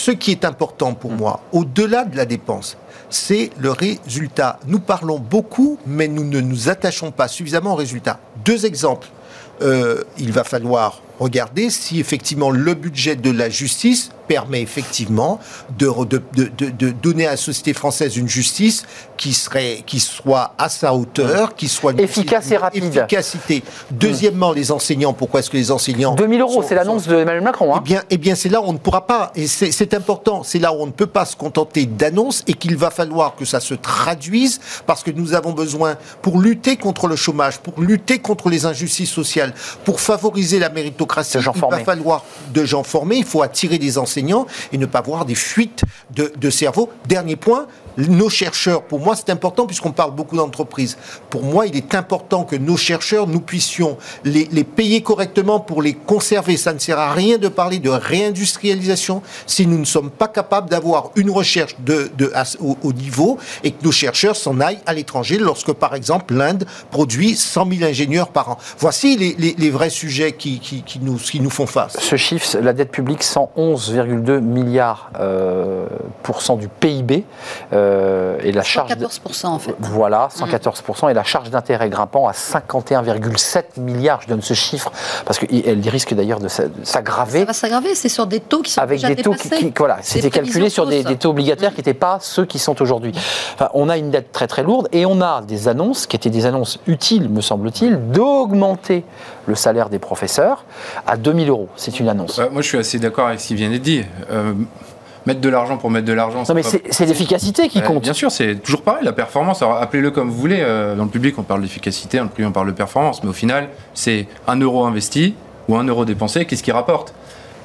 Ce qui est important pour mm. moi, au-delà de la dépense, c'est le résultat. Nous parlons beaucoup, mais nous ne nous attachons pas suffisamment au résultat. Deux exemples. Euh, il va falloir regarder si effectivement le budget de la justice permet effectivement de, de, donner à la société française une justice qui, serait, qui soit à sa hauteur, qui soit efficace et rapide. Efficacité. Deuxièmement, les enseignants. Pourquoi est-ce que les enseignants 2000 euros, c'est l'annonce de Emmanuel Macron. Hein. Eh bien, eh bien c'est là où on ne pourra pas, et c'est important, c'est là où on ne peut pas se contenter d'annonces et qu'il va falloir que ça se traduise parce que nous avons besoin, pour lutter contre le chômage, pour lutter contre les injustices sociales, pour favoriser la méritocratie, il va falloir de gens formés, il faut attirer des enseignants et ne pas voir des fuites de, cerveau. Dernier point, nos chercheurs, pour moi c'est important puisqu'on parle beaucoup d'entreprises, pour moi il est important que nos chercheurs, nous puissions les, payer correctement pour les conserver. Ça ne sert à rien de parler de réindustrialisation si nous ne sommes pas capables d'avoir une recherche de, au, niveau et que nos chercheurs s'en aillent à l'étranger lorsque par exemple l'Inde produit 100 000 ingénieurs par an. Voici les, vrais sujets qui, nous, font face. Ce chiffre, la dette publique, 111,2 milliards euh, pour cent du PIB. Euh, euh, et la charge 114% en fait. Voilà, 114% et la charge d'intérêt grimpant à 51,7 milliards. Je donne ce chiffre parce qu'elle risque d'ailleurs de s'aggraver. Ça va s'aggraver, c'est sur des taux qui sont avec des taux qui, voilà, c'était calculé sur des, taux obligataires qui n'étaient pas ceux qui sont aujourd'hui. Enfin, on a une dette très très lourde et on a des annonces qui étaient des annonces utiles, me semble-t-il, d'augmenter le salaire des professeurs à 2000 euros. C'est une annonce. moi, je suis assez d'accord avec ce qui vient d'être dit. Euh, mettre de l'argent pour mettre de l'argent. Non, mais c'est l'efficacité qui compte. Bien sûr, c'est toujours pareil, la performance. Alors, appelez-le comme vous voulez. Euh, dans le public, on parle d'efficacité, dans le privé, on parle de performance. Mais au final, c'est un euro investi ou un euro dépensé, qu'est-ce qui rapporte?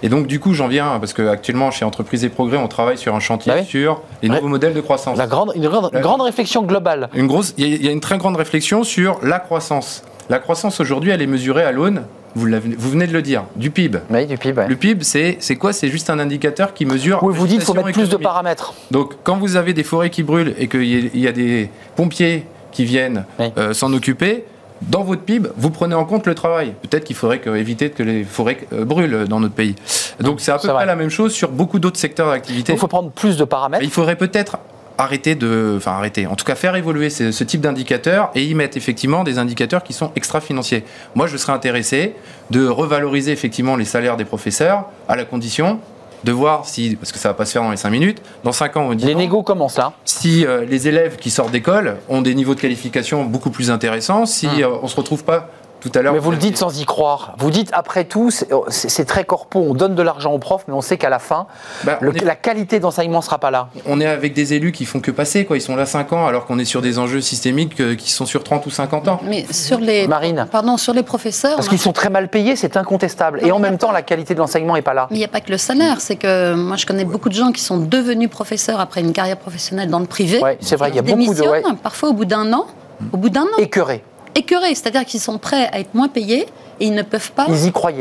Et donc, du coup, j'en viens, parce qu'actuellement, chez Entreprise et Progrès, on travaille sur un chantier bah sur les nouveaux modèles de croissance. La grande, une grande, réflexion globale. Une grosse, il y, a une très grande réflexion sur la croissance. La croissance aujourd'hui, elle est mesurée à l'aune vous, vous, venez de le dire, du PIB. Oui, du PIB. Le PIB, c'est quoi? C'est juste un indicateur qui mesure. Oui, vous dites qu'il faut mettre plus de paramètres. Donc, quand vous avez des forêts qui brûlent et qu'il y, a des pompiers qui viennent euh, s'en occuper, dans votre PIB, vous prenez en compte le travail. Peut-être qu'il faudrait éviter que les forêts euh, brûlent dans notre pays. Donc, c'est à peu près la même chose sur beaucoup d'autres secteurs d'activité. Il faut prendre plus de paramètres. Il faudrait peut-être arrêter de, enfin arrêter, en tout cas faire évoluer ce, type d'indicateurs et y mettre effectivement des indicateurs qui sont extra-financiers. Moi, je serais intéressé de revaloriser effectivement les salaires des professeurs à la condition de voir si, parce que ça va pas se faire dans les 5 minutes, dans 5 ans, on dit. Les négos commencent là. Si euh, les élèves qui sortent d'école ont des niveaux de qualification beaucoup plus intéressants, si on hum. euh, on se retrouve pas mais vous le dites sans y croire. Vous dites, après tout, c'est très corpo, on donne de l'argent aux profs, mais on sait qu'à la fin, bah, la qualité d'enseignement ne sera pas là. On est avec des élus qui font que passer, quoi. ils sont là 5 ans, alors qu'on est sur des enjeux systémiques euh, qui sont sur 30 ou 50 ans. Mais sur les, Marine. Pardon, sur les professeurs... Parce qu'ils sont très mal payés, c'est incontestable. Et en même temps, la qualité de l'enseignement n'est pas là. Mais il n'y a pas que le salaire, c'est que moi je connais beaucoup de gens qui sont devenus professeurs après une carrière professionnelle dans le privé. Oui, c'est vrai, il y a beaucoup de... Parfois au bout d'un an. Au bout d'un an. Écœurés écœurés, c'est-à-dire qu'ils sont prêts à être moins payés et ils ne peuvent pas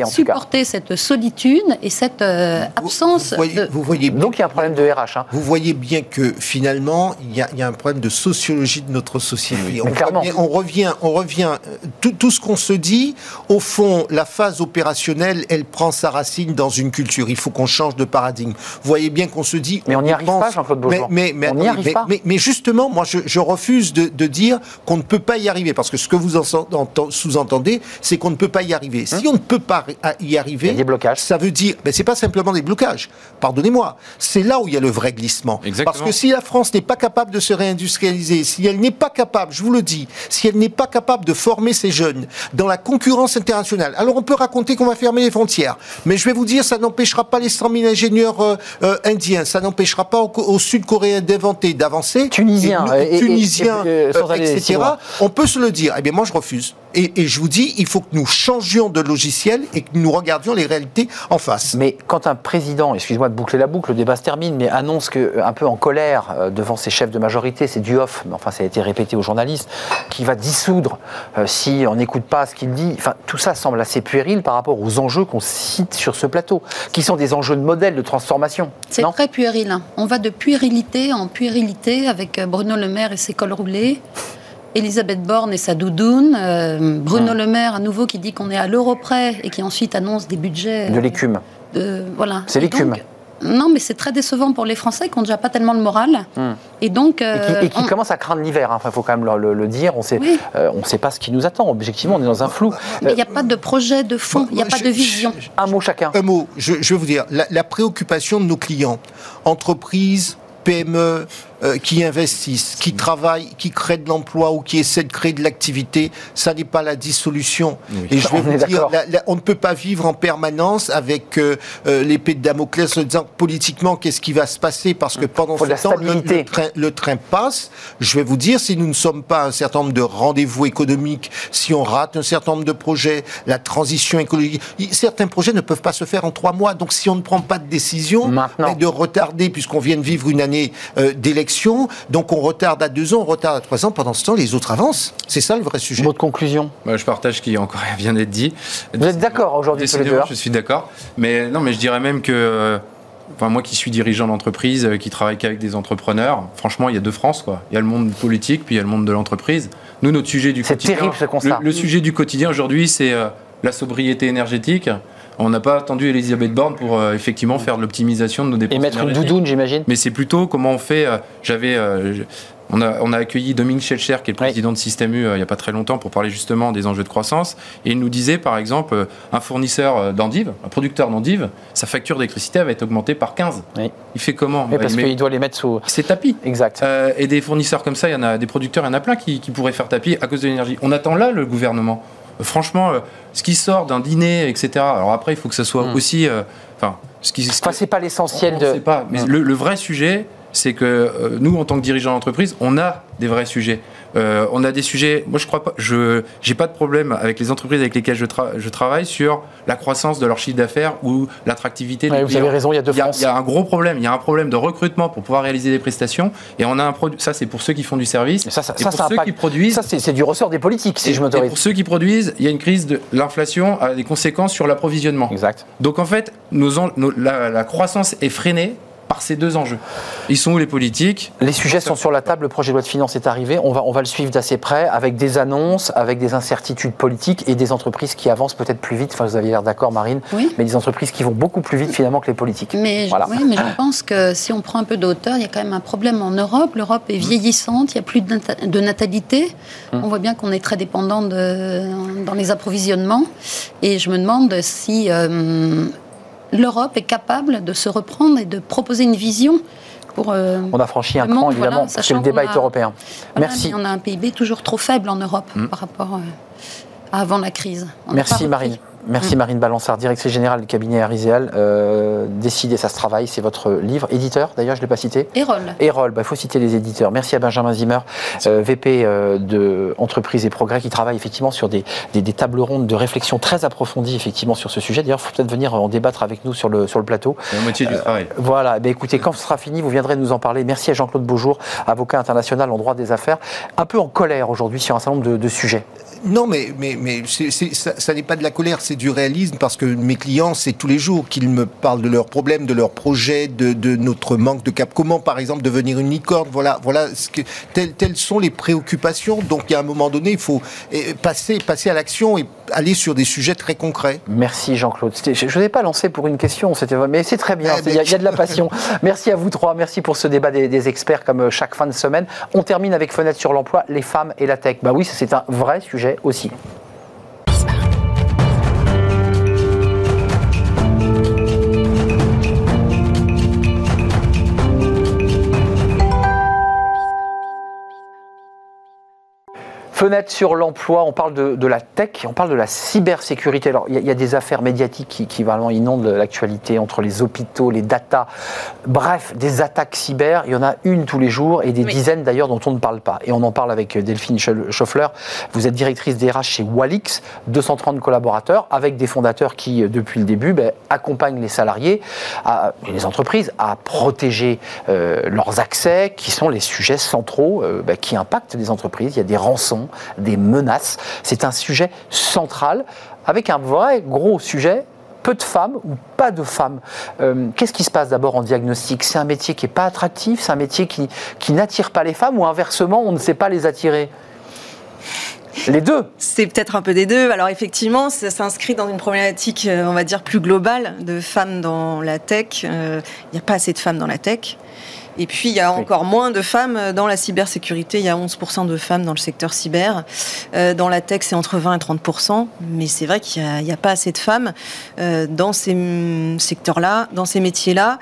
supporter cette solitude et cette euh, absence. Vous voyez, Donc il y a un problème de RH. Hein. Vous voyez bien que finalement, il y, a, un problème de sociologie de notre société. on, revient, on, revient, euh, tout, ce qu'on se dit, au fond, la phase opérationnelle, elle prend sa racine dans une culture. Il faut qu'on change de paradigme. Vous voyez bien qu'on se dit. Mais on n'y arrive pas, Jean-Claude Beaujour. Mais, mais, on n'y arrive pas. Mais, justement, moi, je, refuse de, de dire qu'on ne peut pas y arriver. Parce que ce que vous sous-entendez, c'est qu'on ne peut pas y arriver. Si on ne peut pas y arriver, il y a des blocages. ça veut dire, mais c'est pas simplement des blocages. Pardonnez-moi, c'est là où il y a le vrai glissement. Parce que si la France n'est pas capable de se réindustrialiser, si elle n'est pas capable, je vous le dis, si elle n'est pas capable de former ses jeunes dans la concurrence internationale, alors on peut raconter qu'on va fermer les frontières, mais je vais vous dire, ça n'empêchera pas les 100 000 ingénieurs euh, euh, indiens, ça n'empêchera pas aux, Sud-Coréens d'inventer, d'avancer, tunisiens, tunisiens, euh, etc. On peut se le dire. Eh bien, moi, je refuse. Et, je vous dis, il faut que nous changions de logiciel et que nous regardions les réalités en face. Mais quand un président, excuse-moi de boucler la boucle, le débat se termine, mais annonce que, un peu en colère euh, devant ses chefs de majorité, c'est du off, mais enfin ça a été répété aux journalistes, qui va dissoudre euh, si on n'écoute pas ce qu'il dit. Enfin, tout ça semble assez puéril par rapport aux enjeux qu'on cite sur ce plateau, qui sont des enjeux de modèle, de transformation. C'est très puéril. Hein. On va de puérilité en puérilité avec euh, Bruno Le Maire et ses cols roulés. Elisabeth Borne et sa doudoune, euh, Bruno Le Maire à nouveau qui dit qu'on est à l'euro près et qui ensuite annonce des budgets. De l'écume. voilà. C'est l'écume. Non, mais c'est très décevant pour les Français qui n'ont déjà pas tellement le moral. Hmm. Et donc. et qui, euh, commencent à craindre l'hiver. Hein. il faut quand même le, dire. On sait, euh, ne sait pas ce qui nous attend. Objectivement, on est dans un flou. Mais il n'y a pas de projet de fond. Il n'y a pas de vision. un mot chacun. Un mot. Je, je vais vous dire. La, la préoccupation de nos clients, entreprises, PME, euh, qui investissent, qui travaillent, qui créent de l'emploi ou qui essaient de créer de l'activité, ça n'est pas la dissolution. Et je vais vous dire, on ne peut pas vivre en permanence avec euh, euh, l'épée de Damoclès en disant politiquement qu'est-ce qui va se passer? Parce que pendant ce temps le, train, le, train, passe. Je vais vous dire, si nous ne sommes pas un certain nombre de rendez-vous économiques, si on rate un certain nombre de projets, la transition écologique, certains projets ne peuvent pas se faire en trois mois. Donc si on ne prend pas de décision, de retarder puisqu'on vient de vivre une année d'élection donc on retarde à deux ans, on retarde à trois ans. Pendant ce temps, les autres avancent. C'est ça le vrai sujet. Votre conclusion Je partage ce qui encore vient d'être dit. Vous êtes d'accord aujourd'hui Je suis d'accord. Mais non, mais je dirais même que. Euh, enfin, moi qui suis dirigeant d'entreprise, euh, qui travaille qu'avec des entrepreneurs, franchement, il y a deux France. Quoi. Il y a le monde politique, puis il y a le monde de l'entreprise. Nous, notre sujet du quotidien. C'est terrible ce constat. Le, sujet du quotidien aujourd'hui, c'est euh, la sobriété énergétique. On n'a pas attendu Elisabeth Borne pour euh, effectivement faire de l'optimisation de nos dépenses. Et mettre une doudoune, j'imagine. Mais c'est plutôt comment on fait. Euh, j'avais. Euh, on a, on a, accueilli Dominique Schelcher, qui est le président de Système U il n'y a pas très longtemps, pour parler justement des enjeux de croissance. Et il nous disait, par exemple, un fournisseur d'endives, un producteur d'endives, sa facture d'électricité va être augmentée par 15. Il fait comment? Oui, Parce qu'il doit les mettre sous. C'est tapis. Exact. et des fournisseurs comme ça, il y en a des producteurs, il y en a plein qui, qui pourraient faire tapis à cause de l'énergie. On attend là le gouvernement. Franchement, ce qui sort d'un dîner, etc. Alors après, il faut que ça soit hmm. aussi. Euh, enfin, ce qui. Enfin, c'est pas l'essentiel de. pas. Mais hmm. le, vrai sujet, c'est que euh, nous, en tant que dirigeants d'entreprise, on a des vrais sujets. Euh, on a des sujets. Moi, je crois pas. Je j'ai pas de problème avec les entreprises avec lesquelles je, je travaille sur la croissance de leur chiffre d'affaires ou l'attractivité. Ouais, vous avez raison. Il y a deux Il y, a un gros problème. Il y a un problème de recrutement pour pouvoir réaliser des prestations. Et on a un produit. Ça, c'est pour ceux qui font du service. Ça, ça, et pour ceux qui produisent. Ça, c'est du ressort des politiques, si je m'autorise. Pour ceux qui produisent, il y a une crise de l'inflation a des conséquences sur l'approvisionnement. Exact. Donc en fait, nos, la, la croissance est freinée par ces deux enjeux. Ils sont où les politiques? Les sujets sont sur la table, le projet de loi de finances est arrivé, on va, on va le suivre d'assez près, avec des annonces, avec des incertitudes politiques et des entreprises qui avancent peut-être plus vite, enfin vous aviez l'air d'accord Marine, oui. mais des entreprises qui vont beaucoup plus vite finalement que les politiques. Mais, voilà. Oui, mais je pense que si on prend un peu de hauteur, il y a quand même un problème en Europe, l'Europe est vieillissante, il n'y a plus de natalité, hum. on voit bien qu'on est très dépendant de, dans les approvisionnements, et je me demande si... Euh, l'Europe est capable de se reprendre et de proposer une vision pour, on a franchi un cran, évidemment, parce que le débat est européen. Merci. On a un PIB toujours trop faible en Europe mm. par rapport à avant la crise. Merci Marine. Merci mm. Marine Balançard, directrice générale du cabinet Ariséal. Euh, décider, ça se travaille, c'est votre livre. Éditeur, d'ailleurs, je ne l'ai pas cité. Erol. Erol, bah, il faut citer les éditeurs. Merci à Benjamin Zimmer, euh, VP euh, de Entreprise et Progrès, qui travaille effectivement sur des, des, des, tables rondes de réflexion très approfondies effectivement sur ce sujet. D'ailleurs, il faut peut-être venir en débattre avec nous sur le, sur le plateau. La moitié du travail. voilà, bah, écoutez, quand ce sera fini, vous viendrez nous en parler. Merci à Jean-Claude Beaujour, avocat international en droit des affaires, un peu en colère aujourd'hui sur un certain nombre de, de sujets. Non, mais, mais, mais ça, ça n'est pas de la colère, c'est du réalisme parce que mes clients, c'est tous les jours qu'ils me parlent de leurs problèmes, de leurs projets, de, de, notre manque de cap. Comment, par exemple, devenir une licorne? Voilà, voilà ce que, telles, telles, sont les préoccupations. Donc, il y a un moment donné, il faut eh, passer, passer à l'action et aller sur des sujets très concrets. Merci Jean-Claude. Je ne vous ai pas lancé pour une question, mais c'est très bien. Eh il y, y, a de la passion. Merci à vous trois. Merci pour ce débat des, des, experts comme chaque fin de semaine. On termine avec Fenêtre sur l'emploi, les femmes et la tech. Bah oui, c'est un vrai sujet aussi. Fenêtre sur l'emploi, on parle de, de, la tech, on parle de la cybersécurité. Alors, il y, y, a des affaires médiatiques qui, qui vraiment inondent l'actualité entre les hôpitaux, les datas, bref, des attaques cyber. Il y en a une tous les jours et des oui. dizaines d'ailleurs dont on ne parle pas. Et on en parle avec Delphine Schoeffler. Vous êtes directrice des RH chez Walix, 230 collaborateurs, avec des fondateurs qui, depuis le début, ben, accompagnent les salariés à, et les entreprises à protéger euh, leurs accès, qui sont les sujets centraux euh, ben, qui impactent les entreprises. Il y a des rançons des menaces. C'est un sujet central avec un vrai gros sujet peu de femmes ou pas de femmes. Euh, Qu'est-ce qui se passe d'abord en diagnostic? C'est un métier qui n'est pas attractif, c'est un métier qui, qui n'attire pas les femmes ou inversement, on ne sait pas les attirer? Les deux C'est peut-être un peu des deux. Alors effectivement, ça s'inscrit dans une problématique, euh, on va dire, plus globale de femmes dans la tech. Euh, il n'y a pas assez de femmes dans la tech. Et puis, il y a encore moins de femmes dans la cybersécurité. Il y a 11% de femmes dans le secteur cyber. Euh, dans la tech, c'est entre 20 et 30%. Mais c'est vrai qu'il n'y a, a, pas assez de femmes euh, dans ces secteurs-là, dans ces métiers-là.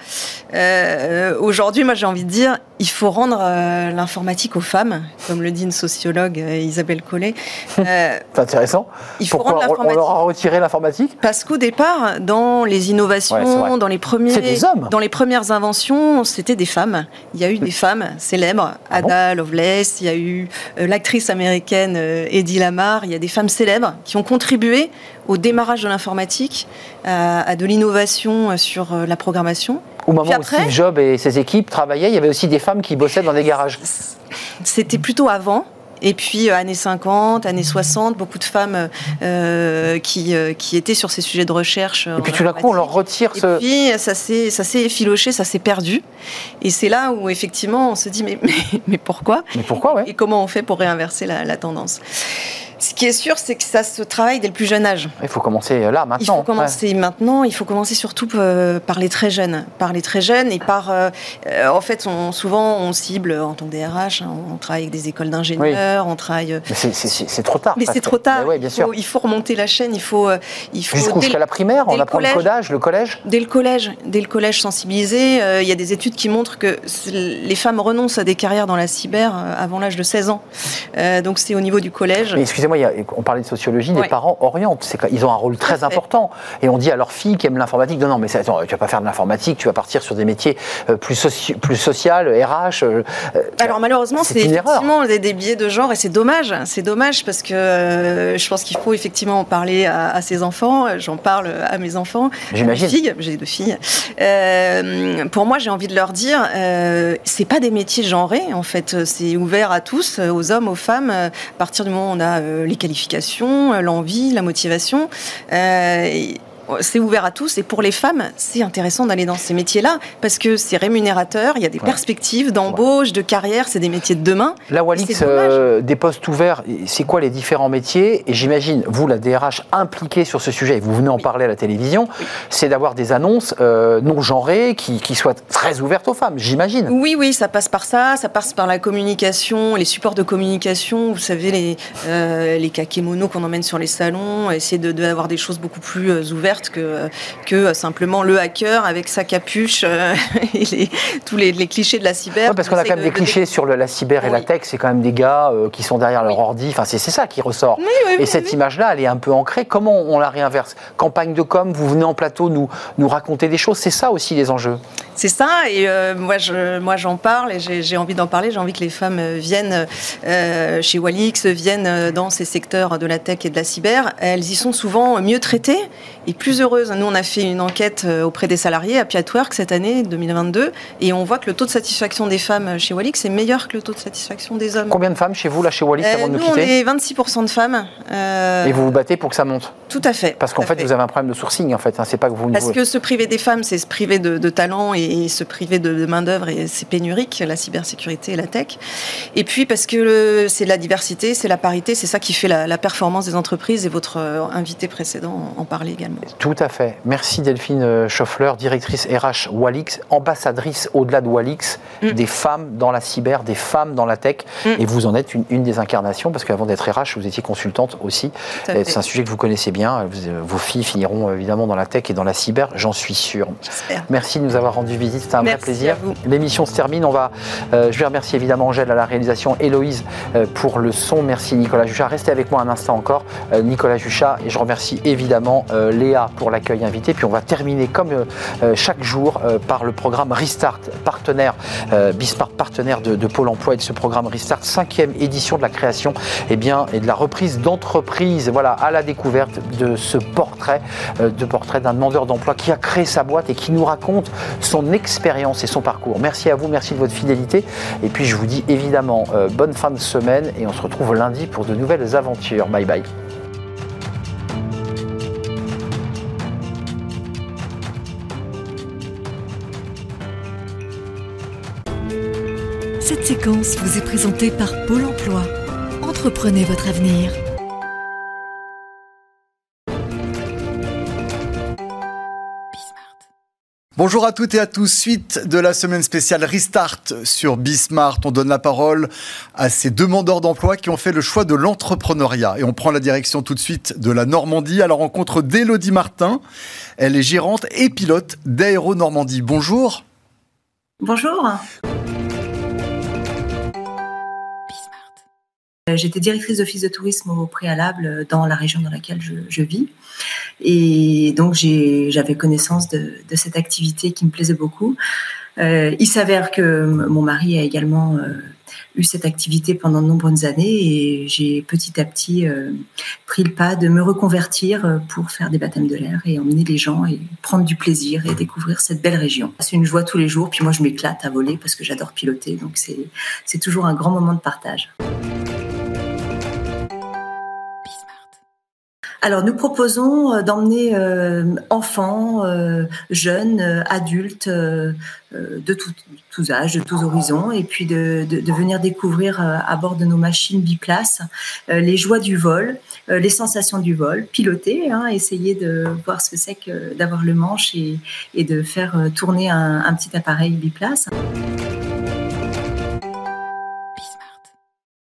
Euh, Aujourd'hui, moi, j'ai envie de dire, il faut rendre euh, l'informatique aux femmes, comme le dit une sociologue, euh, Isabelle Collet. c'est intéressant. Il faut Pourquoi rendre on leur a retiré l'informatique? Parce qu'au départ, dans les innovations, ouais, dans, les premiers, dans les premières inventions, c'était des femmes. Il y a eu des femmes célèbres, ah Ada Lovelace, il y a eu euh, l'actrice américaine euh, Eddie Lamar, il y a des femmes célèbres qui ont contribué au démarrage de l'informatique, à, à, de l'innovation sur euh, la programmation. Au moment après, où Steve Jobs et ses équipes travaillaient, il y avait aussi des femmes qui bossaient dans des garages. C'était plutôt avant. Et puis, euh, années 50, années 60, beaucoup de femmes euh, qui, euh, qui étaient sur ces sujets de recherche. Et puis, tout d'un coup, on leur retire ce. Et puis, ça s'est, ça s'est effiloché, ça s'est perdu. Et c'est là où, effectivement, on se dit, mais, mais, mais pourquoi? Mais pourquoi, ouais. Et comment on fait pour réinverser la, la tendance? Ce qui est sûr, c'est que ça se travaille dès le plus jeune âge. Il faut commencer là, maintenant. Il faut commencer ouais. maintenant. Il faut commencer surtout par les très jeunes, par les très jeunes et par. Euh, en fait, on, souvent on cible en tant que DRH, hein, on travaille avec des écoles d'ingénieurs, oui. on travaille. C'est trop tard. Mais c'est trop tard. Mais oui, bien il, faut, il, faut, remonter la chaîne. Il faut. Il faut jusqu'à la primaire, on apprend le, le codage, le collège. Dès le collège, dès le collège sensibilisé. Euh, il y a des études qui montrent que les femmes renoncent à des carrières dans la cyber euh, avant l'âge de 16 ans. Euh, donc c'est au niveau du collège. Excusez-moi, on parlait de sociologie, ouais. les parents orientent. Ils ont un rôle très important. Et on dit à leurs filles qui aiment l'informatique, non, non, mais attends, tu vas pas faire de l'informatique, tu vas partir sur des métiers euh, plus, soci plus social, RH. Euh, Alors malheureusement, c'est effectivement des, des, biais de genre et c'est dommage. C'est dommage parce que euh, je pense qu'il faut effectivement en parler à, à ses enfants. J'en parle à mes enfants. J'imagine. J'ai deux filles. Euh, pour moi, j'ai envie de leur dire, euh, c'est pas des métiers genrés en fait. C'est ouvert à tous, aux hommes, aux femmes. À partir du moment où on a les qualifications l'envie, la motivation. Euh, c'est ouvert à tous et pour les femmes, c'est intéressant d'aller dans ces métiers-là parce que c'est rémunérateur, il y a des ouais. perspectives d'embauche, ouais. de carrière, c'est des métiers de demain. La Walix, euh, des postes ouverts, c'est quoi les différents métiers? Et j'imagine, vous, la DRH, impliquée sur ce sujet, et vous venez en parler à la télévision, oui. c'est d'avoir des annonces euh, non genrées qui, qui, soient très ouvertes aux femmes, j'imagine. Oui, oui, ça passe par ça, ça passe par la communication, les supports de communication, vous savez, les, euh, les kakémonos qu'on emmène sur les salons, essayer d'avoir de, de, des choses beaucoup plus ouvertes que, que simplement le hacker avec sa capuche et les, tous les, clichés de la cyber. parce qu'on a quand même des clichés sur la cyber et la tech, c'est quand même des gars qui sont derrière leur ordi, enfin c'est ça qui ressort. et cette image-là, elle est un peu ancrée. Comment on la réinverse? Campagne de com, vous venez en plateau nous, nous raconter des choses, c'est ça aussi les enjeux. C'est ça, et euh, moi, je, moi j'en parle et j'ai envie d'en parler. J'ai envie que les femmes euh, viennent euh, chez Walix, viennent dans ces secteurs de la tech et de la cyber. Elles y sont souvent mieux traitées et plus heureuses. Nous, on a fait une enquête auprès des salariés à Piatwork cette année, 2022, et on voit que le taux de satisfaction des femmes chez Walix est meilleur que le taux de satisfaction des hommes. Combien de femmes chez vous, là, chez Walix, avant de nous quitter Nous, on est 26% de femmes. Et vous vous battez pour que ça monte Tout à fait. Parce qu'en fait, vous avez un problème de sourcing, en fait. Hein. c'est pas que vous. Parce que se priver des femmes, c'est se priver de, de talent et, se priver de, main-d'œuvre et c'est pénurique, la cybersécurité et la tech. Et puis parce que c'est la diversité, c'est la parité, c'est ça qui fait la, performance des entreprises et votre euh, invité précédent en parlait également. Tout à fait. Merci Delphine euh, Schoffler, directrice RH Walix, ambassadrice au-delà de Walix, mm. des femmes dans la cyber, des femmes dans la tech. Mm. Et vous en êtes une, des incarnations parce qu'avant d'être RH, vous étiez consultante aussi. C'est un sujet que vous connaissez bien. Vos filles finiront évidemment dans la tech et dans la cyber, j'en suis sûr. Merci de nous avoir rendu visite, c'était un vrai plaisir. L'émission se termine, on va, euh, je vais remercier évidemment Angèle à la réalisation, Héloïse euh, pour le son, merci Nicolas Juchat. Restez avec moi un instant encore, euh, Nicolas Juchat, et je remercie évidemment Léa pour l'accueil invité. Puis on va terminer comme chaque jour par le programme Restart, partenaire, Bismarck partenaire de, Pôle emploi et de ce programme Restart, cinquième édition de la création et eh bien, et de la reprise d'entreprise. Voilà, à la découverte de ce portrait, de portrait d'un demandeur d'emploi qui a créé sa boîte et qui nous raconte son expérience et son parcours. Merci à vous, merci de votre fidélité. Et puis je vous dis évidemment euh, bonne fin de semaine et on se retrouve lundi pour de nouvelles aventures. Bye bye. Vous est présentée par Pôle Emploi. Entreprenez votre avenir. Bonjour à toutes et à tous. Suite de la semaine spéciale Restart sur Bismart, on donne la parole à ces demandeurs d'emploi qui ont fait le choix de l'entrepreneuriat. Et on prend la direction tout de suite de la Normandie à la rencontre d'Élodie Martin. Elle est gérante et pilote d'Aéro Normandie. Bonjour. Bonjour. J'étais directrice d'office de tourisme au préalable dans la région dans laquelle je vis. Et donc j'avais connaissance de, cette activité qui me plaisait beaucoup. Euh, il s'avère que mon mari a également euh, eu cette activité pendant de nombreuses années et j'ai petit à petit euh, pris le pas de me reconvertir pour faire des baptêmes de l'air et emmener les gens et prendre du plaisir et découvrir cette belle région. C'est une joie tous les jours, puis moi je m'éclate à voler parce que j'adore piloter, donc c'est toujours un grand moment de partage. Alors, nous proposons euh, d'emmener euh, enfants, euh, jeunes, adultes, de tous âges, de tous horizons, et puis de, venir découvrir à bord de nos machines biplaces les joies du vol, les sensations du vol, piloter, hein, essayer de voir ce que c'est que d'avoir le manche et, de faire tourner un, un petit appareil biplace.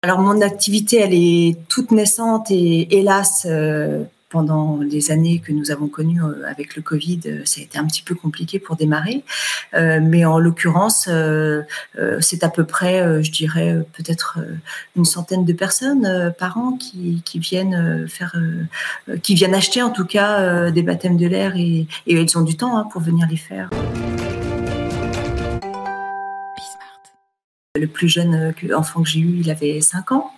Alors mon activité, elle est toute naissante et hélas, euh, pendant les années que nous avons connues euh, avec le Covid, euh, ça a été un petit peu compliqué pour démarrer. mais en l'occurrence, c'est à peu près, je dirais, peut-être une centaine de personnes par an qui, viennent faire, qui viennent acheter en tout cas des baptêmes de l'air et, et, ils ont du temps hein, pour venir les faire. Le plus jeune enfant que j'ai eu, il avait 5 ans.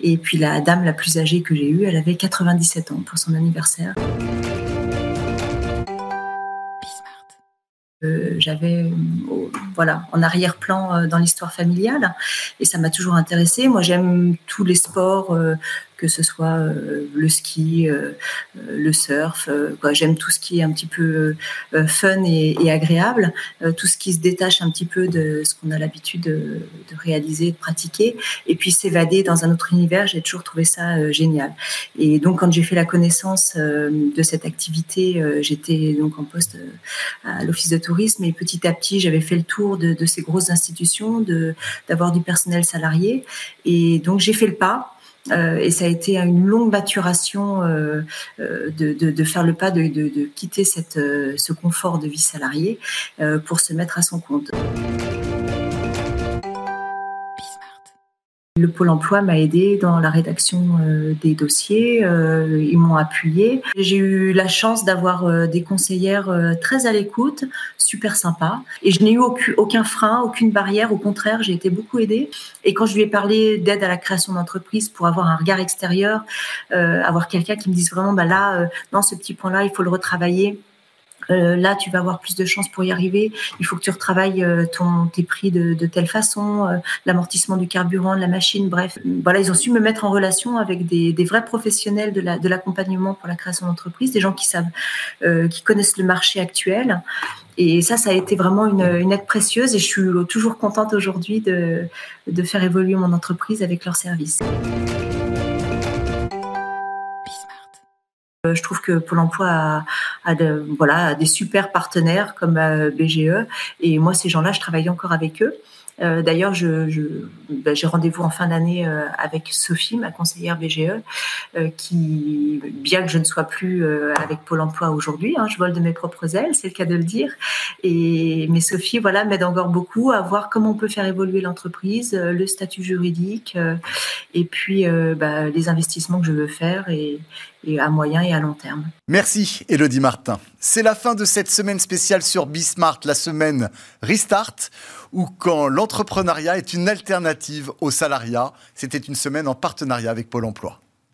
Et puis la dame la plus âgée que j'ai eue, elle avait 97 ans pour son anniversaire. Euh, j'avais euh, voilà en arrière-plan euh, dans l'histoire familiale et ça m'a toujours intéressé. Moi, j'aime tous les sports, que ce soit le ski, le surf. J'aime tout ce qui est un petit peu fun et, agréable, tout ce qui se détache un petit peu de ce qu'on a l'habitude de, réaliser, de pratiquer, et puis s'évader dans un autre univers. J'ai toujours trouvé ça génial. Et donc, quand j'ai fait la connaissance de cette activité, j'étais donc en poste à l'office de tourisme et petit à petit, j'avais fait le tour de, ces grosses institutions, d'avoir du personnel salarié. Et donc, j'ai fait le pas. Et ça a été une longue maturation de, faire le pas, de, quitter ce confort de vie salariée pour se mettre à son compte. Le Pôle emploi m'a aidé dans la rédaction euh, des dossiers, euh, ils m'ont appuyé. J'ai eu la chance d'avoir euh, des conseillères très à l'écoute, super sympas. Et je n'ai eu aucun, frein, aucune barrière. Au contraire, j'ai été beaucoup aidée. Et quand je lui ai parlé d'aide à la création d'entreprise pour avoir un regard extérieur, avoir quelqu'un qui me dise vraiment, bah là, dans ce petit point-là, il faut le retravailler euh, là, tu vas avoir plus de chances pour y arriver. Il faut que tu retravailles euh, ton, tes prix de, telle façon, euh, l'amortissement du carburant, de la machine, bref. Voilà, ils ont su me mettre en relation avec des, vrais professionnels de l'accompagnement pour la création d'entreprise, des gens qui savent, qui connaissent le marché actuel. Et ça, ça a été vraiment une, aide précieuse et je suis toujours contente aujourd'hui de faire évoluer mon entreprise avec leurs services. Je trouve que Pôle emploi a, voilà, des super partenaires comme euh, BGE. Et moi, ces gens-là, je travaille encore avec eux. Euh, d'ailleurs, je, ben, j'ai rendez-vous en fin d'année euh, avec Sophie, ma conseillère BGE, euh, qui, bien que je ne sois plus avec Pôle Emploi aujourd'hui, hein, je vole de mes propres ailes, c'est le cas de le dire. Et mais Sophie, voilà, m'aide encore beaucoup à voir comment on peut faire évoluer l'entreprise, le statut juridique, et puis ben, les investissements que je veux faire et, à moyen et à long terme. Merci Elodie Martin. C'est la fin de cette semaine spéciale sur Bismart, la semaine Restart, où quand l'entrepreneuriat est une alternative au salariat, c'était une semaine en partenariat avec Pôle Emploi.